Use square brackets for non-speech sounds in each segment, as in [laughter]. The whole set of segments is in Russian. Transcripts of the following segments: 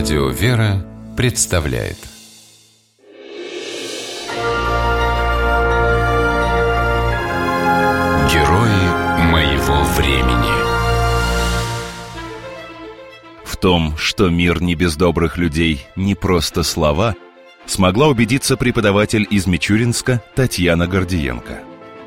Радио «Вера» представляет Герои моего времени В том, что мир не без добрых людей, не просто слова, смогла убедиться преподаватель из Мичуринска Татьяна Гордиенко.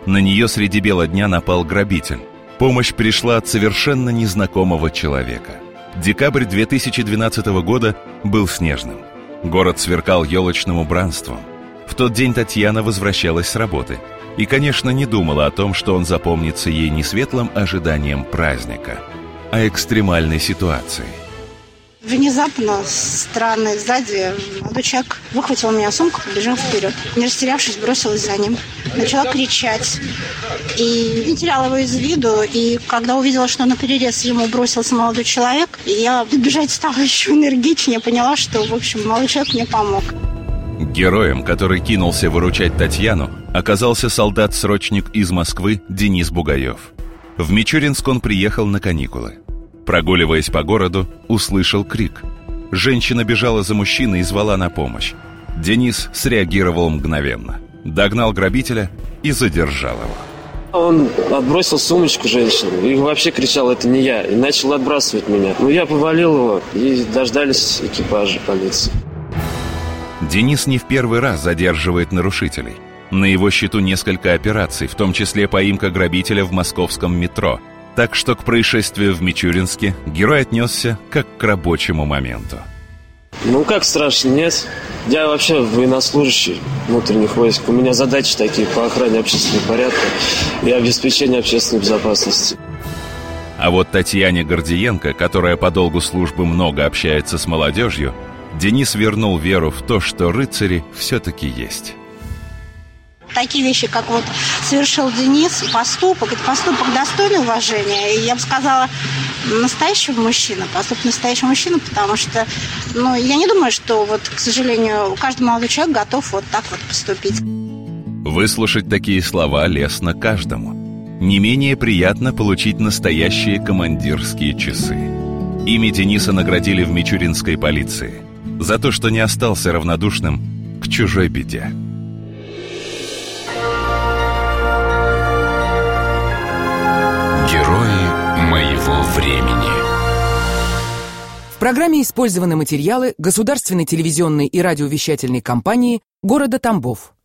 На нее среди бела дня напал грабитель. Помощь пришла от совершенно незнакомого человека. Декабрь 2012 года был снежным. Город сверкал елочным убранством. В тот день Татьяна возвращалась с работы и, конечно, не думала о том, что он запомнится ей не светлым ожиданием праздника, а экстремальной ситуацией. Внезапно, странно, сзади молодой человек выхватил у меня сумку, побежал вперед. Не растерявшись, бросилась за ним. Начала кричать. И не теряла его из виду. И когда увидела, что на перерез ему бросился молодой человек, я бежать стала [laughs] еще энергичнее. Поняла, что, в общем, молодой человек мне помог. Героем, который кинулся выручать Татьяну, оказался солдат-срочник из Москвы Денис Бугаев. В Мичуринск он приехал на каникулы. Прогуливаясь по городу, услышал крик. Женщина бежала за мужчиной и звала на помощь. Денис среагировал мгновенно. Догнал грабителя и задержал его. Он отбросил сумочку женщины и вообще кричал, это не я, и начал отбрасывать меня. Ну, я повалил его, и дождались экипажа полиции. Денис не в первый раз задерживает нарушителей. На его счету несколько операций, в том числе поимка грабителя в московском метро – так что к происшествию в Мичуринске герой отнесся как к рабочему моменту. Ну как страшно, нет. Я вообще военнослужащий внутренних войск. У меня задачи такие по охране общественного порядка и обеспечению общественной безопасности. А вот Татьяне Гордиенко, которая по долгу службы много общается с молодежью, Денис вернул веру в то, что рыцари все-таки есть такие вещи, как вот совершил Денис, поступок, это поступок достойный уважения. И я бы сказала, настоящего мужчина, поступок настоящего мужчины, потому что, ну, я не думаю, что вот, к сожалению, каждый молодой человек готов вот так вот поступить. Выслушать такие слова лестно каждому. Не менее приятно получить настоящие командирские часы. Ими Дениса наградили в Мичуринской полиции за то, что не остался равнодушным к чужой беде. Времени В программе использованы материалы государственной телевизионной и радиовещательной компании города Тамбов.